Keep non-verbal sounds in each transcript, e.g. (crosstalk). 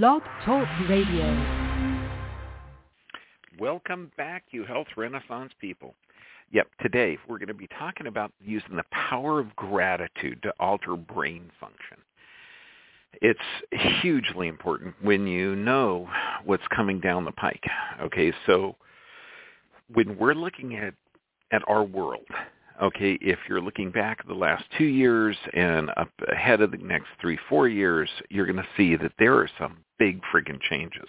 Blog Talk Radio. Welcome back, you health renaissance people. Yep, today we're going to be talking about using the power of gratitude to alter brain function. It's hugely important when you know what's coming down the pike. Okay, so when we're looking at at our world, okay, if you're looking back the last two years and up ahead of the next three, four years, you're going to see that there are some big friggin' changes.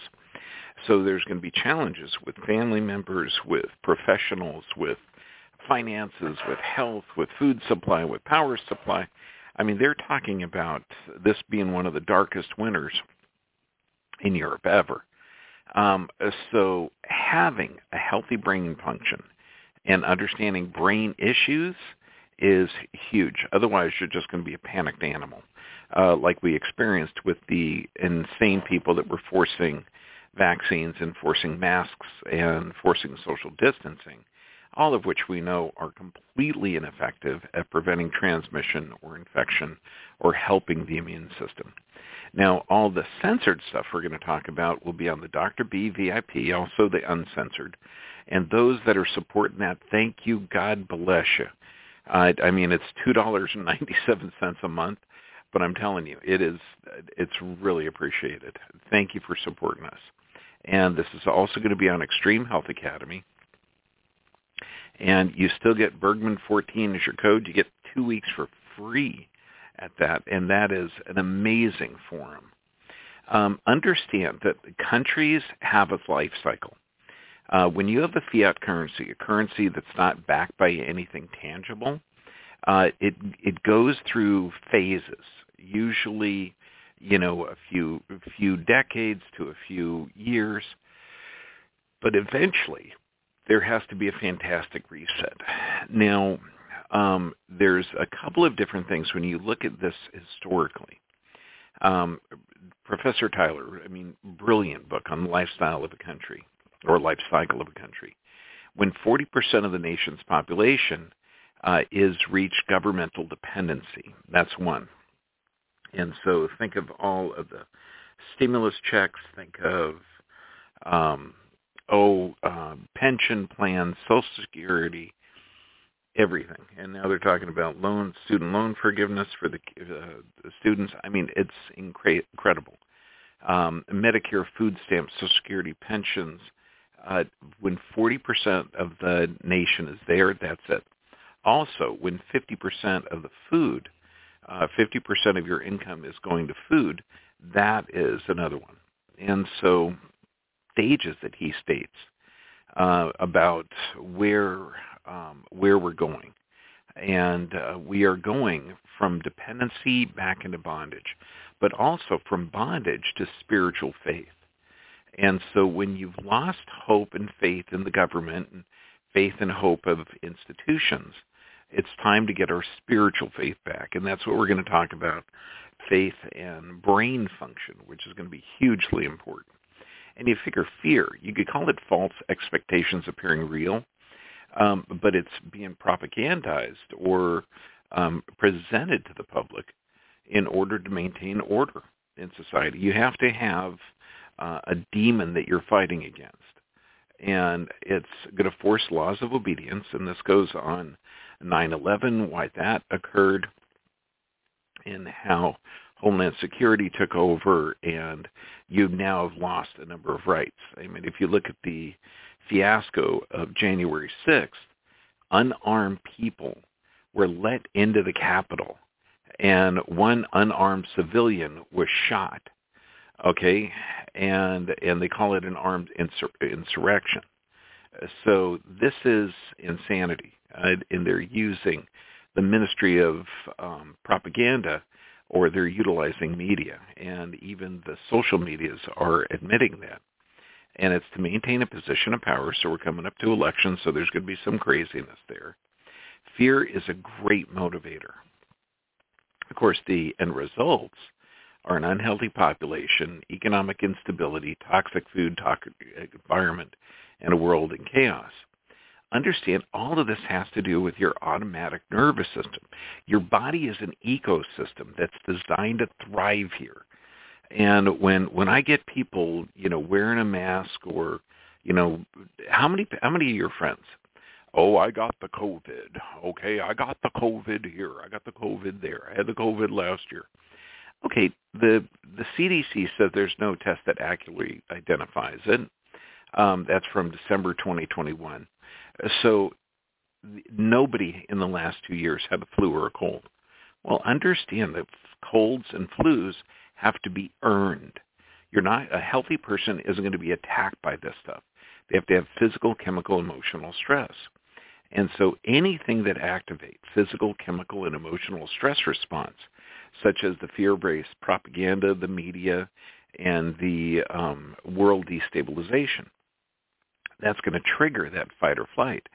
So there's going to be challenges with family members, with professionals, with finances, with health, with food supply, with power supply. I mean, they're talking about this being one of the darkest winters in Europe ever. Um, so having a healthy brain function and understanding brain issues is huge. Otherwise, you're just going to be a panicked animal, uh, like we experienced with the insane people that were forcing vaccines and forcing masks and forcing social distancing, all of which we know are completely ineffective at preventing transmission or infection or helping the immune system. Now, all the censored stuff we're going to talk about will be on the Dr. B VIP, also the uncensored. And those that are supporting that, thank you. God bless you. I mean, it's $2.97 a month, but I'm telling you, it is, it's really appreciated. Thank you for supporting us. And this is also going to be on Extreme Health Academy. And you still get Bergman 14 as your code. You get two weeks for free at that, and that is an amazing forum. Um, understand that countries have a life cycle. Uh, when you have a fiat currency, a currency that's not backed by anything tangible, uh, it it goes through phases. Usually, you know, a few a few decades to a few years, but eventually there has to be a fantastic reset. Now, um, there's a couple of different things when you look at this historically. Um, Professor Tytler, I mean, brilliant book on the lifestyle of a country or life cycle of a country. When 40% of the nation's population uh, is reached governmental dependency, that's one. And so think of all of the stimulus checks, think of, um, oh, uh, pension plans, Social Security, everything. And now they're talking about loan, student loan forgiveness for the, uh, the students. I mean, it's incre- incredible. Um, Medicare, food stamps, Social Security, pensions. Uh, when 40% of the nation is there, that's it. Also, when 50% of the food uh, 50% of your income is going to food, that is another one. And so stages that he states uh, about where um, where we're going, and uh, we are going from dependency back into bondage, but also from bondage to spiritual faith. And so when you've lost hope and faith in the government and faith and hope of institutions, it's time to get our spiritual faith back. And that's what we're going to talk about, faith and brain function, which is going to be hugely important. And you figure fear, you could call it false expectations appearing real, um, but it's being propagandized or um, presented to the public in order to maintain order in society. You have to have uh, a demon that you're fighting against. And it's going to force laws of obedience, and this goes on 9/11, why that occurred, and how Homeland Security took over, and you now have lost a number of rights. I mean, if you look at the fiasco of January 6th, unarmed people were let into the Capitol, and one unarmed civilian was shot. Okay, and and they call it an armed insur- insurrection. So this is insanity uh, and they're using the Ministry of um, Propaganda or they're utilizing media. And even the social medias are admitting that. And it's to maintain a position of power. So we're coming up to elections, so there's going to be some craziness there. Fear is a great motivator. Of course, the end results are an unhealthy population, economic instability, toxic food, toxic environment, and a world in chaos understand all of this has to do with your automatic nervous system. Your body is an ecosystem that's designed to thrive here. And when when I get people, you know, wearing a mask or, you know, how many how many of your friends? Oh, I got the COVID. Okay, I got the COVID here. I got the COVID there. I had the COVID last year. Okay, the the CDC says there's no test that accurately identifies it. Um, that's from December 2021. So nobody in the last two years had a flu or a cold. Well, understand that colds and flus have to be earned. You're not a healthy person isn't going to be attacked by this stuff. They have to have physical, chemical, emotional stress. And so anything that activates physical, chemical, and emotional stress response, such as the fear-based propaganda, the media, and the um, world destabilization, that's going to trigger that fight or flight.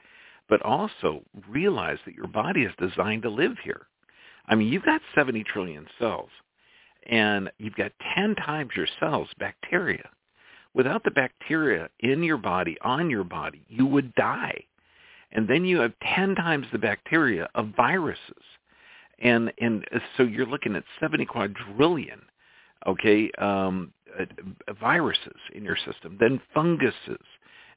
But also realize that your body is designed to live here. I mean, you've got 70 trillion cells, and you've got 10 times your cells bacteria. Without the bacteria in your body, on your body, you would die. And then you have 10 times the bacteria of viruses. And, and so you're looking at 70 quadrillion, okay, um, uh, viruses in your system. Then funguses,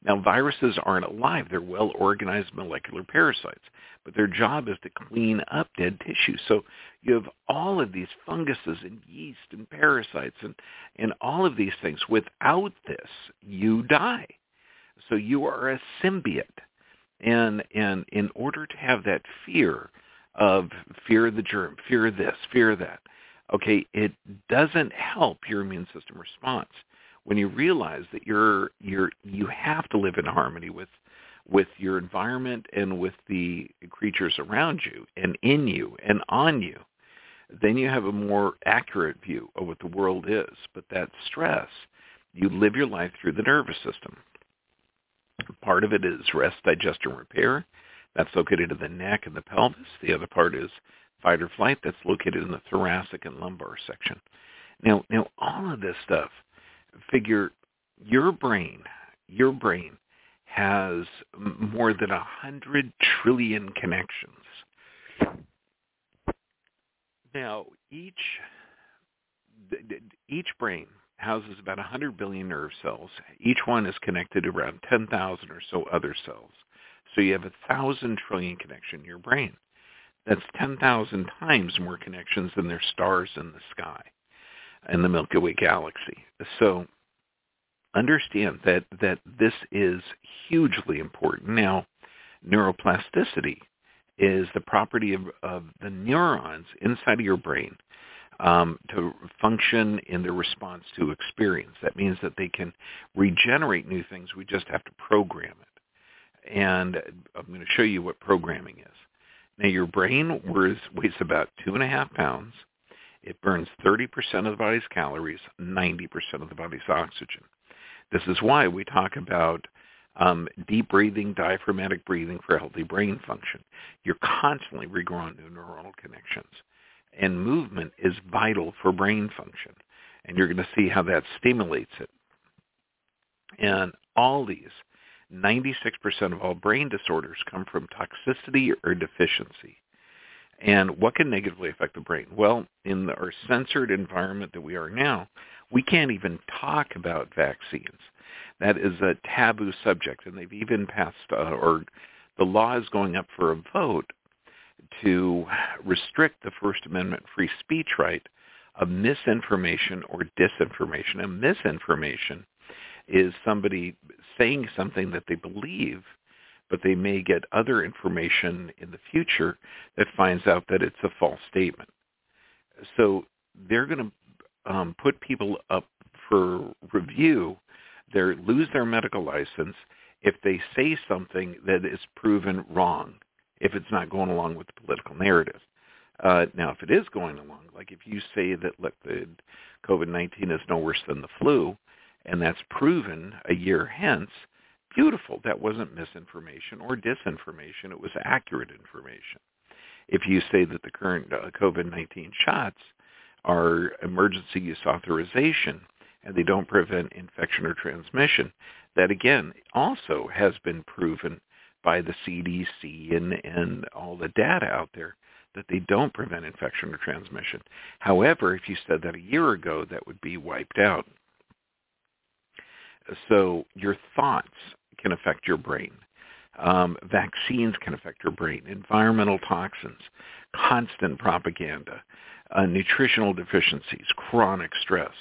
now, viruses aren't alive. They're well-organized molecular parasites, but their job is to clean up dead tissue. So you have all of these funguses and yeast and parasites and, and all of these things. Without this, you die. So you are a symbiote. And, and in order to have that fear of fear the germ, fear this, fear that, okay, it doesn't help your immune system response when you realize that you're you're you have to live in harmony with with your environment and with the creatures around you and in you and on you, then you have a more accurate view of what the world is. But that stress, you live your life through the nervous system. Part of it is rest, digest, and repair. That's located in the neck and the pelvis. The other part is fight or flight. That's located in the thoracic and lumbar section. Now, now all of this stuff figure your brain, your brain has more than a hundred trillion connections. Now, each each brain houses about 100 billion nerve cells. Each one is connected to around 10,000 or so other cells. So you have a thousand trillion connection in your brain. That's 10,000 times more connections than there's stars in the sky in the Milky Way galaxy. So understand that, that this is hugely important. Now, neuroplasticity is the property of, of the neurons inside of your brain um, to function in their response to experience. That means that they can regenerate new things. We just have to program it. And I'm going to show you what programming is. Now, your brain weighs, weighs about two and a half pounds. It burns 30% of the body's calories, 90% of the body's oxygen. This is why we talk about um, deep breathing, diaphragmatic breathing for healthy brain function. You're constantly regrowing new neuronal connections. And movement is vital for brain function. And you're going to see how that stimulates it. And all these, 96% of all brain disorders come from toxicity or deficiency. And what can negatively affect the brain? Well, in our censored environment that we are now, we can't even talk about vaccines. That is a taboo subject, and they've even passed, uh, or the law is going up for a vote to restrict the First Amendment free speech right of misinformation or disinformation. And misinformation is somebody saying something that they believe but they may get other information in the future that finds out that it's a false statement. So they're going to um, put people up for review. They lose their medical license if they say something that is proven wrong, if it's not going along with the political narrative. Uh, now, if it is going along, like if you say that, look, the COVID-19 is no worse than the flu, and that's proven a year hence, beautiful. That wasn't misinformation or disinformation. It was accurate information. If you say that the current uh, COVID-19 shots are emergency use authorization and they don't prevent infection or transmission, that again also has been proven by the CDC and, and all the data out there that they don't prevent infection or transmission. However, if you said that a year ago, that would be wiped out. So your thoughts can affect your brain. Um, vaccines can affect your brain. Environmental toxins, constant propaganda, uh, nutritional deficiencies, chronic stress.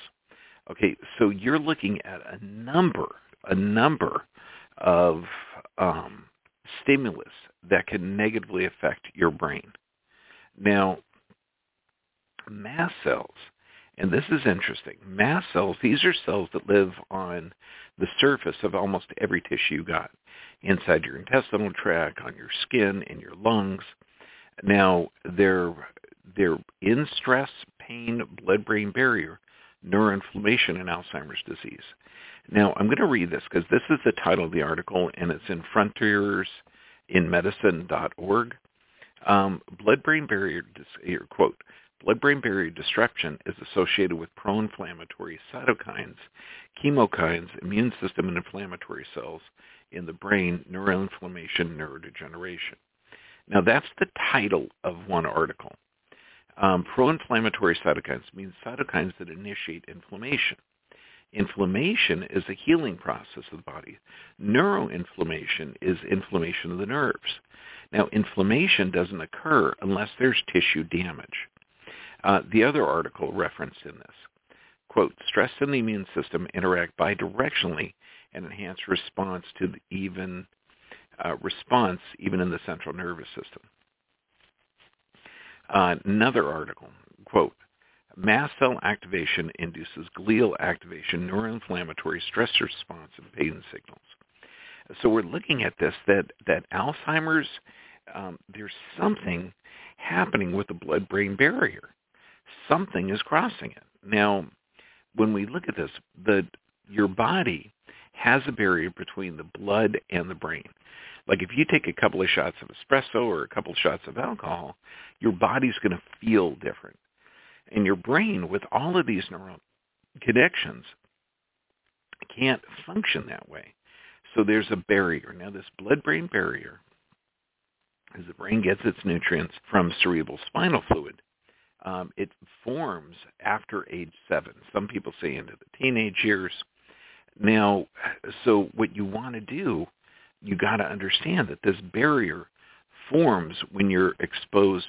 Okay, so you're looking at a number, a number of um, stimulus that can negatively affect your brain. Now, mast cells, and this is interesting, mast cells, these are cells that live on the surface of almost every tissue you got, inside your intestinal tract, on your skin, in your lungs. Now, they're, they're in stress, pain, blood-brain barrier, neuroinflammation, and Alzheimer's disease. Now, I'm going to read this because this is the title of the article, and it's in frontiersinmedicine.org. Um, blood-brain barrier, here, quote, blood-brain barrier disruption is associated with pro-inflammatory cytokines, chemokines, immune system and inflammatory cells in the brain, neuroinflammation, neurodegeneration. Now, that's the title of one article. Um, pro-inflammatory cytokines means cytokines that initiate inflammation. Inflammation is a healing process of the body. Neuroinflammation is inflammation of the nerves. Now, inflammation doesn't occur unless there's tissue damage. Uh, the other article referenced in this, quote, stress and the immune system interact bidirectionally and enhance response to the even uh, response even in the central nervous system. Uh, another article, quote, Mast cell activation induces glial activation, neuroinflammatory stress response, and pain signals. So we're looking at this, that, that Alzheimer's, um, there's something happening with the blood-brain barrier. Something is crossing it. Now, when we look at this, the, your body has a barrier between the blood and the brain. Like if you take a couple of shots of espresso or a couple of shots of alcohol, your body's going to feel different and your brain with all of these neural connections can't function that way. So there's a barrier. Now this blood-brain barrier, as the brain gets its nutrients from cerebral spinal fluid, um, it forms after age seven. Some people say into the teenage years. Now, so what you want to do, you got to understand that this barrier forms when you're exposed,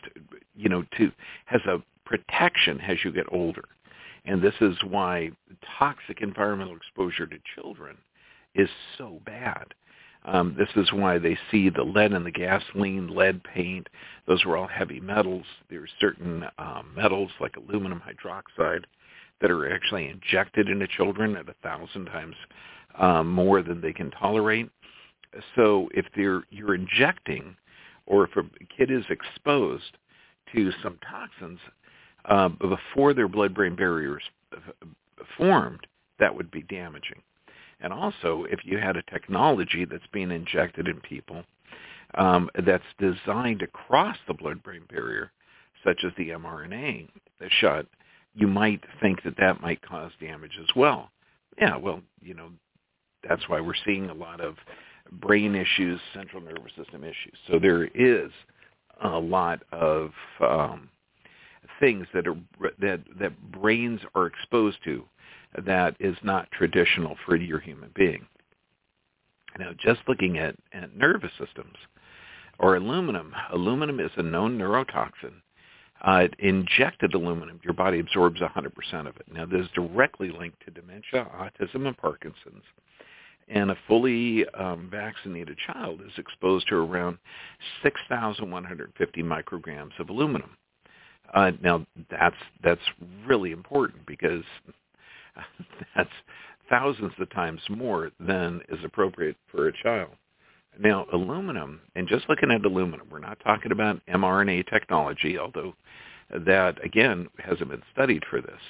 you know, to has a protection as you get older. And this is why toxic environmental exposure to children is so bad. Um, this is why they see the lead in the gasoline, lead paint. Those are all heavy metals. There's certain um, metals like aluminum hydroxide that are actually injected into children at a thousand times um, more than they can tolerate. So if they're, you're injecting or if a kid is exposed to some toxins, uh, before their blood-brain barriers formed, that would be damaging. And also, if you had a technology that's being injected in people um, that's designed to cross the blood-brain barrier, such as the mRNA the shot, you might think that that might cause damage as well. Yeah, well, you know, that's why we're seeing a lot of brain issues, central nervous system issues. So there is a lot of um, things that are that that brains are exposed to that is not traditional for your human being. Now, just looking at, at nervous systems or aluminum, aluminum is a known neurotoxin. Uh, injected aluminum, your body absorbs 100% of it. Now, this is directly linked to dementia, autism, and Parkinson's. And a fully um, vaccinated child is exposed to around 6,150 micrograms of aluminum. Uh, now that's that's really important because (laughs) that's thousands of times more than is appropriate for a child. Now aluminum, and just looking at aluminum, we're not talking about mRNA technology, although that again hasn't been studied for this.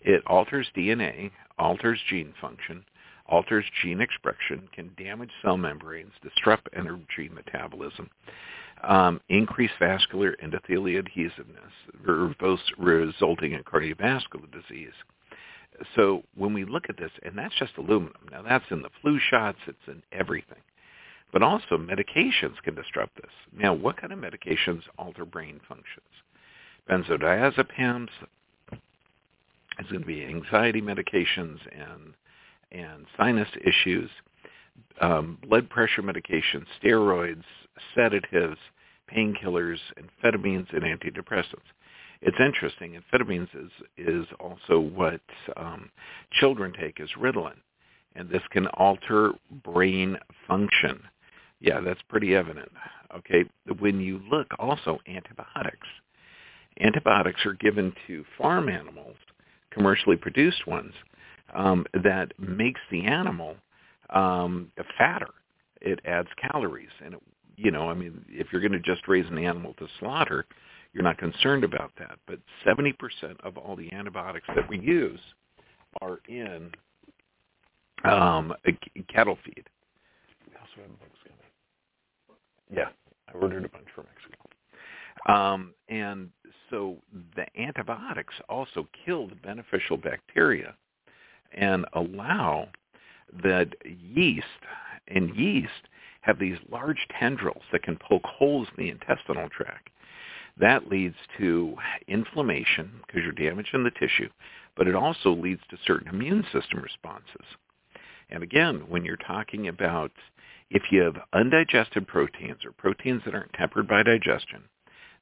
It alters DNA, alters gene function, alters gene expression, can damage cell membranes, disrupt energy metabolism, um, increased vascular endothelial adhesiveness, resulting in cardiovascular disease. So when we look at this, and that's just aluminum. Now that's in the flu shots, it's in everything. But also medications can disrupt this. Now, what kind of medications alter brain functions? Benzodiazepines is going to be anxiety medications and and sinus issues, um, blood pressure medications, steroids, sedatives, painkillers, amphetamines, and antidepressants. It's interesting. Amphetamines is is also what um, children take as Ritalin, and this can alter brain function. Yeah, that's pretty evident. Okay, when you look also antibiotics, antibiotics are given to farm animals, commercially produced ones, um, that makes the animal um, fatter. It adds calories, and it, you know, I mean, if you're going to just raise an animal to slaughter, you're not concerned about that. But 70% of all the antibiotics that we use are in um, cattle feed. We also have bugs coming. Yeah, I ordered a bunch from Mexico. Um, and so the antibiotics also kill the beneficial bacteria and allow that yeast and yeast have these large tendrils that can poke holes in the intestinal tract. That leads to inflammation because you're damaging the tissue, but it also leads to certain immune system responses. And again, when you're talking about if you have undigested proteins or proteins that aren't tempered by digestion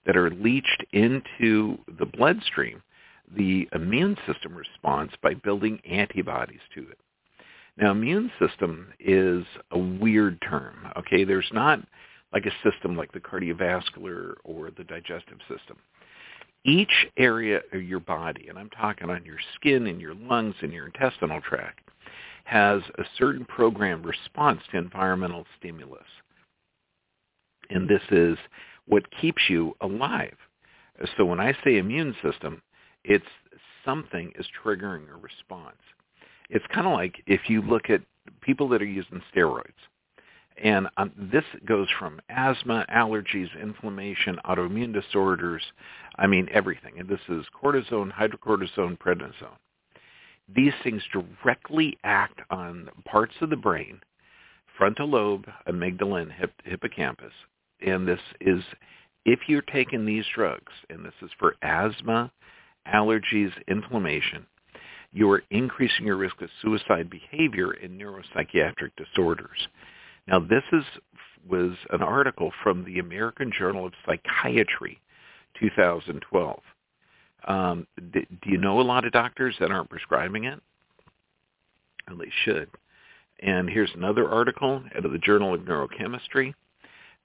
that are leached into the bloodstream, the immune system responds by building antibodies to it. Now, immune system is a weird term. Okay, there's not like a system like the cardiovascular or the digestive system. Each area of your body, and I'm talking on your skin and your lungs and your intestinal tract, has a certain programmed response to environmental stimulus. And this is what keeps you alive. So when I say immune system, it's something is triggering a response. It's kind of like if you look at people that are using steroids. And um, this goes from asthma, allergies, inflammation, autoimmune disorders, I mean everything. And this is cortisone, hydrocortisone, prednisone. These things directly act on parts of the brain, frontal lobe, amygdala, and hip, hippocampus. And this is, if you're taking these drugs, and this is for asthma, allergies, inflammation, you are increasing your risk of suicide behavior in neuropsychiatric disorders. Now, this is was an article from the American Journal of Psychiatry, 2012. Um, do, do you know a lot of doctors that aren't prescribing it? Well, they should. And here's another article out of the Journal of Neurochemistry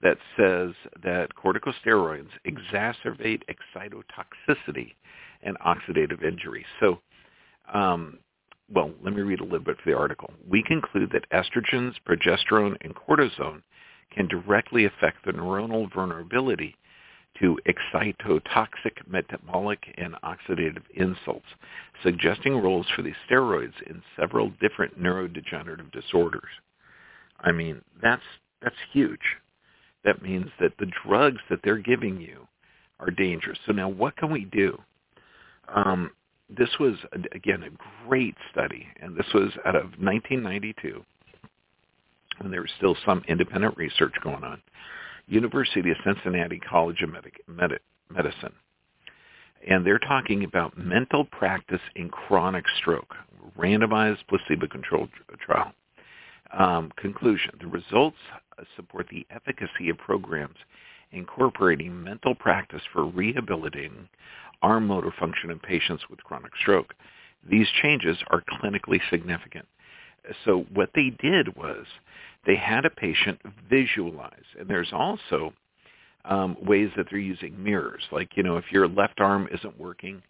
that says that corticosteroids exacerbate excitotoxicity and oxidative injury. So, um, well, let me read a little bit for the article. We conclude that estrogens, progesterone, and cortisone can directly affect the neuronal vulnerability to excitotoxic metabolic and oxidative insults, suggesting roles for these steroids in several different neurodegenerative disorders. I mean, that's that's huge. That means that the drugs that they're giving you are dangerous. So now what can we do? Um, this was, again, a great study, and this was out of 1992 when there was still some independent research going on. University of Cincinnati College of Medi- Medi- Medicine. And they're talking about mental practice in chronic stroke, randomized placebo-controlled trial. Um, conclusion, the results support the efficacy of programs incorporating mental practice for rehabilitating arm motor function in patients with chronic stroke. These changes are clinically significant. So what they did was they had a patient visualize, and there's also um, ways that they're using mirrors. Like, you know, if your left arm isn't working,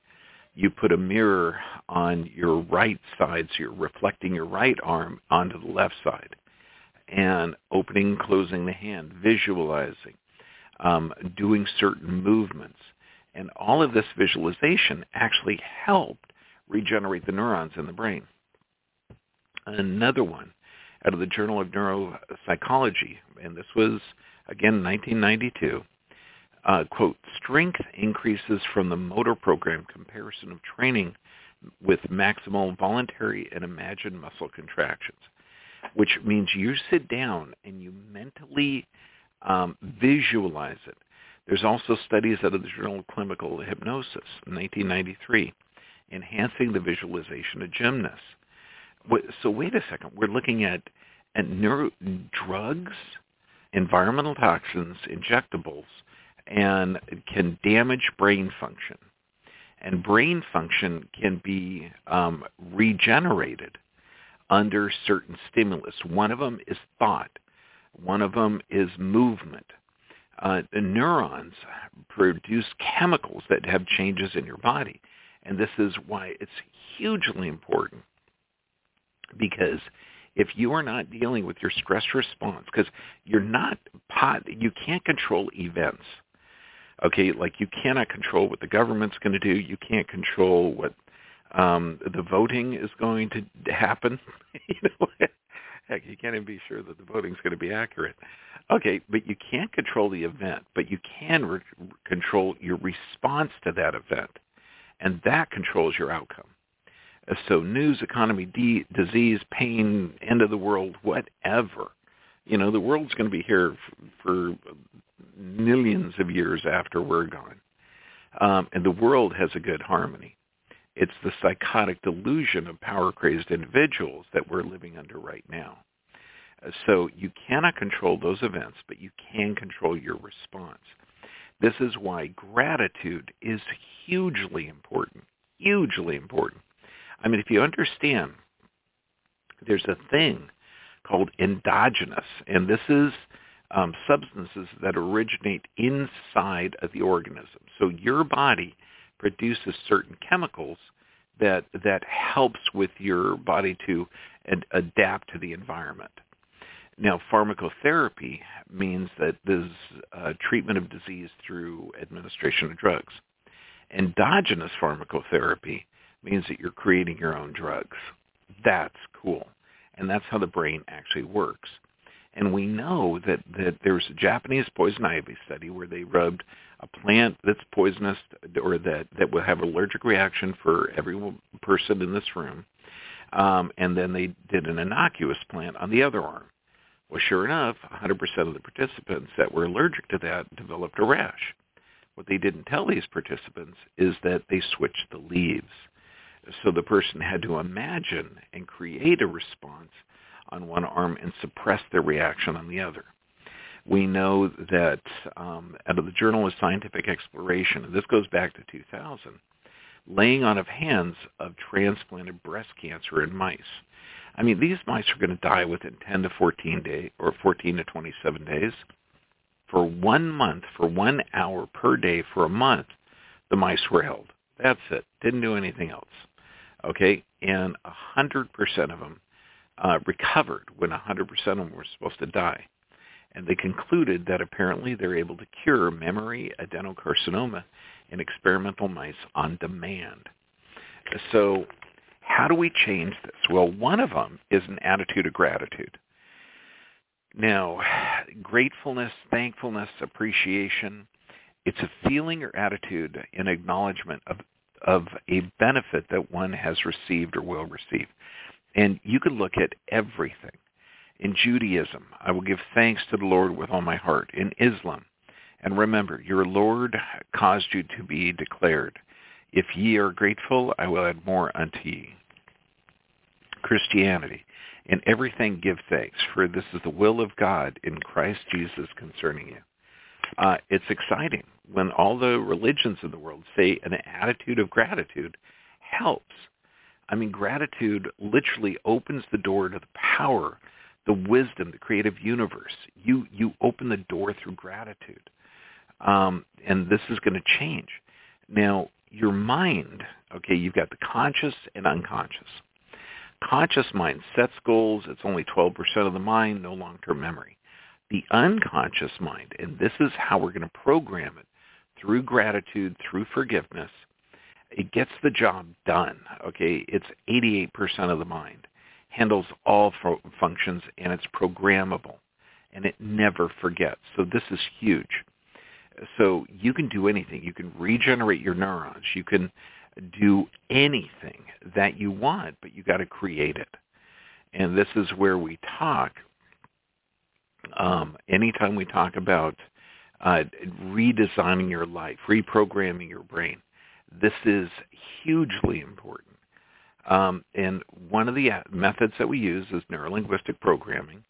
you put a mirror on your right side, so you're reflecting your right arm onto the left side. And opening, closing the hand, visualizing, um, doing certain movements. And all of this visualization actually helped regenerate the neurons in the brain. Another one out of the Journal of Neurophysiology, and this was, again, 1992, uh, quote, strength increases from the motor program comparison of training with maximal voluntary and imagined muscle contractions. which means you sit down and you mentally um, visualize it. There's also studies out of the Journal of Clinical Hypnosis in 1993, enhancing the visualization of gymnasts. So wait a second, we're looking at, at neuro, drugs, environmental toxins, injectables, and can damage brain function. And brain function can be um, regenerated under certain stimulus. One of them is thought. One of them is movement. Uh, neurons produce chemicals that have changes in your body. And this is why it's hugely important because if you are not dealing with your stress response, because you're not pot, you can't control events. Okay, like you cannot control what the government's going to do. You can't control what um, the voting is going to happen. (laughs) you know, heck, you can't even be sure that the voting is going to be accurate. Okay, but you can't control the event, but you can re- control your response to that event, and that controls your outcome. Uh, so news, economy, de- disease, pain, end of the world, whatever. You know, the world's going to be here f- for millions of years after we're gone. Um, and the world has a good harmony. It's the psychotic delusion of power-crazed individuals that we're living under right now. Uh, so you cannot control those events, but you can control your response. This is why gratitude is hugely important, hugely important. I mean, if you understand, there's a thing called endogenous, and this is um, substances that originate inside of the organism. So your body produces certain chemicals that that helps with your body to ad- adapt to the environment. Now, pharmacotherapy means that there's uh, treatment of disease through administration of drugs. Endogenous pharmacotherapy means that you're creating your own drugs. That's cool. And that's how the brain actually works. And we know that, that there's a Japanese poison ivy study where they rubbed a plant that's poisonous or that, that will have allergic reaction for every person in this room. Um, and then they did an innocuous plant on the other arm. Well, sure enough, 100% of the participants that were allergic to that developed a rash. What they didn't tell these participants is that they switched the leaves. So the person had to imagine and create a response on one arm and suppress their reaction on the other. We know that um, out of the Journal of Scientific Exploration, and this goes back to 2000, laying on of hands of transplanted breast cancer in mice. I mean, these mice are going to die within 10 to 14 days or 14 to 27 days. For one month, for one hour per day for a month, the mice were held. That's it. Didn't do anything else. Okay, and 100% of them uh, recovered when 100% of them were supposed to die. And they concluded that apparently they're able to cure mammary adenocarcinoma in experimental mice on demand. So how do we change this? Well, one of them is an attitude of gratitude. Now, gratefulness, thankfulness, appreciation, it's a feeling or attitude in acknowledgement of, of a benefit that one has received or will receive. And you can look at everything. In Judaism, I will give thanks to the Lord with all my heart. In Islam, and remember, your Lord caused you to be declared. If ye are grateful, I will add more unto ye. Christianity, in everything give thanks, for this is the will of God in Christ Jesus concerning you. Uh, it's exciting when all the religions of the world say an attitude of gratitude helps. I mean, gratitude literally opens the door to the power, the wisdom, the creative universe. You you open the door through gratitude, um, and this is going to change. Now, your mind, okay, you've got the conscious and unconscious. Conscious mind sets goals. It's only 12% of the mind, no long-term memory. The unconscious mind, and this is how we're going to program it, through gratitude, through forgiveness, it gets the job done. Okay, it's 88% of the mind, handles all functions, and it's programmable, and it never forgets. So this is huge. So you can do anything. You can regenerate your neurons. You can do anything that you want, but you got to create it. And this is where we talk. Um, anytime we talk about uh, redesigning your life, reprogramming your brain, this is hugely important. Um, and one of the methods that we use is neurolinguistic programming.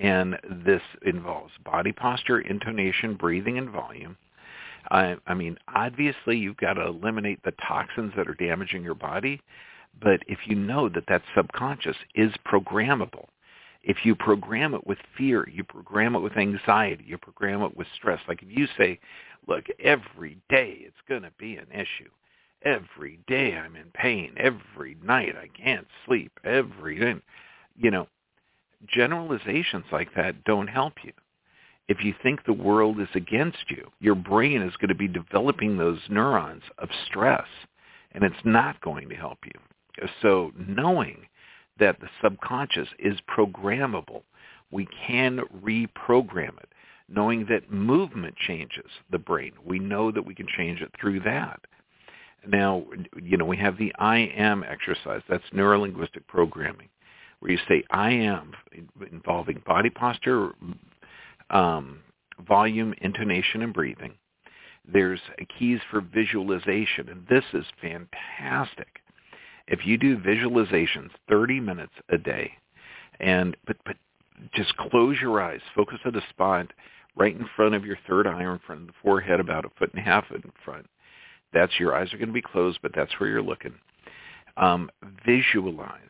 And this involves body posture, intonation, breathing, and volume. I, I mean, obviously you've got to eliminate the toxins that are damaging your body, but if you know that that subconscious is programmable, if you program it with fear, you program it with anxiety, you program it with stress. Like if you say, look, every day it's going to be an issue. Every day I'm in pain. Every night I can't sleep. Every day. You know, generalizations like that don't help you if you think the world is against you, your brain is going to be developing those neurons of stress, and it's not going to help you. So knowing that the subconscious is programmable, we can reprogram it. Knowing that movement changes the brain, we know that we can change it through that. Now, you know, we have the I am exercise. That's neurolinguistic programming, where you say I am, involving body posture, um, volume, intonation, and breathing. There's keys for visualization, and this is fantastic. If you do visualizations 30 minutes a day, and but but just close your eyes, focus at a spot right in front of your third eye or in front of the forehead, about a foot and a half in front. That's your eyes are going to be closed, but that's where you're looking. Um, visualize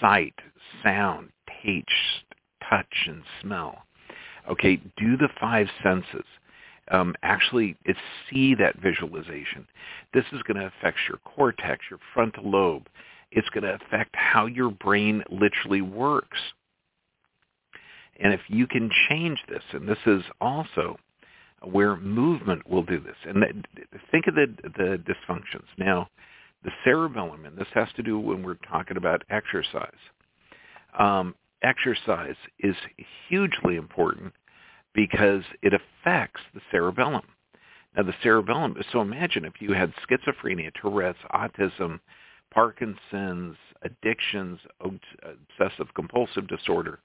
sight, sound, taste, touch, and smell. Okay, do the five senses. Um, actually, it's see that visualization. This is going to affect your cortex, your frontal lobe. It's going to affect how your brain literally works. And if you can change this, and this is also where movement will do this. And think of the, the dysfunctions. Now, the cerebellum, and this has to do when we're talking about exercise. Um, exercise is hugely important because it affects the cerebellum. Now the cerebellum, so imagine if you had schizophrenia, Tourette's, autism, Parkinson's, addictions, obsessive compulsive disorder,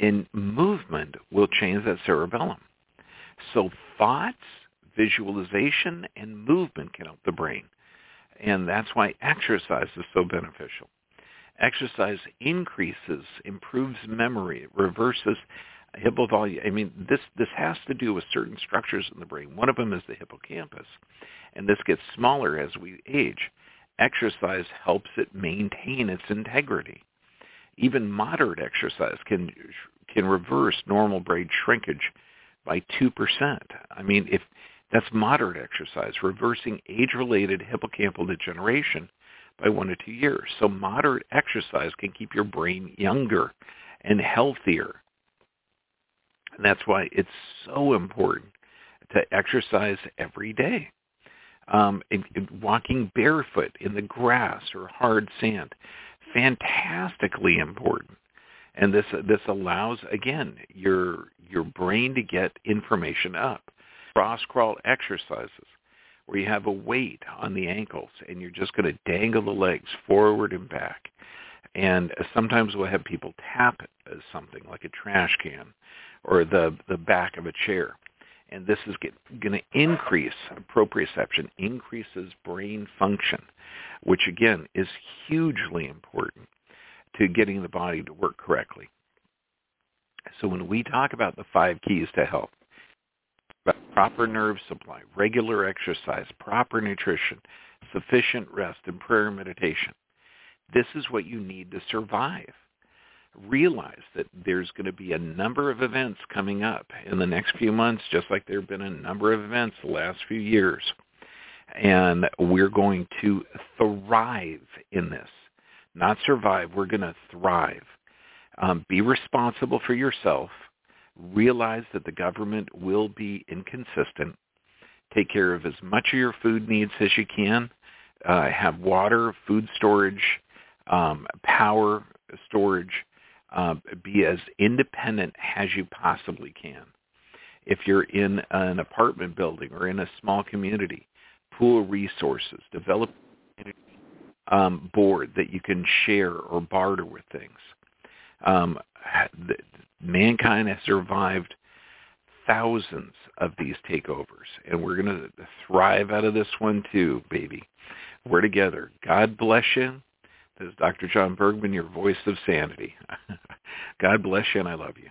in movement will change that cerebellum. So thoughts, visualization, and movement can help the brain. And that's why exercise is so beneficial. Exercise increases, improves memory, reverses hippovolume. I mean, this this has to do with certain structures in the brain. One of them is the hippocampus, and this gets smaller as we age. Exercise helps it maintain its integrity. Even moderate exercise can can reverse normal brain shrinkage by two percent. I mean, if that's moderate exercise, reversing age-related hippocampal degeneration by one to two years. So moderate exercise can keep your brain younger and healthier. And that's why it's so important to exercise every day. Um, and, and walking barefoot in the grass or hard sand, fantastically important. And this this allows again your your brain to get information up. Cross crawl exercises where you have a weight on the ankles and you're just going to dangle the legs forward and back. And sometimes we'll have people tap as something like a trash can or the, the back of a chair. And this is going to increase proprioception, increases brain function, which again is hugely important to getting the body to work correctly. So when we talk about the five keys to health, proper nerve supply, regular exercise, proper nutrition, sufficient rest, and prayer and meditation. This is what you need to survive. Realize that there's going to be a number of events coming up in the next few months, just like there have been a number of events the last few years. And we're going to thrive in this. Not survive, we're going to thrive. Um, be responsible for yourself realize that the government will be inconsistent. Take care of as much of your food needs as you can. Uh, have water, food storage, um, power storage. Uh, be as independent as you possibly can. If you're in an apartment building or in a small community, pool resources, develop um, board that you can share or barter with things. Um, the, mankind has survived thousands of these takeovers, and we're going to thrive out of this one too, baby. We're together. God bless you. This is Dr. John Bergman, your voice of sanity. (laughs) God bless you, and I love you.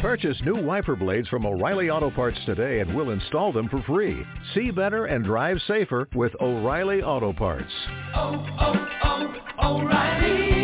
Purchase new wiper blades from O'Reilly Auto Parts today and we'll install them for free. See better and drive safer with O'Reilly Auto Parts. Oh, oh, oh, O'Reilly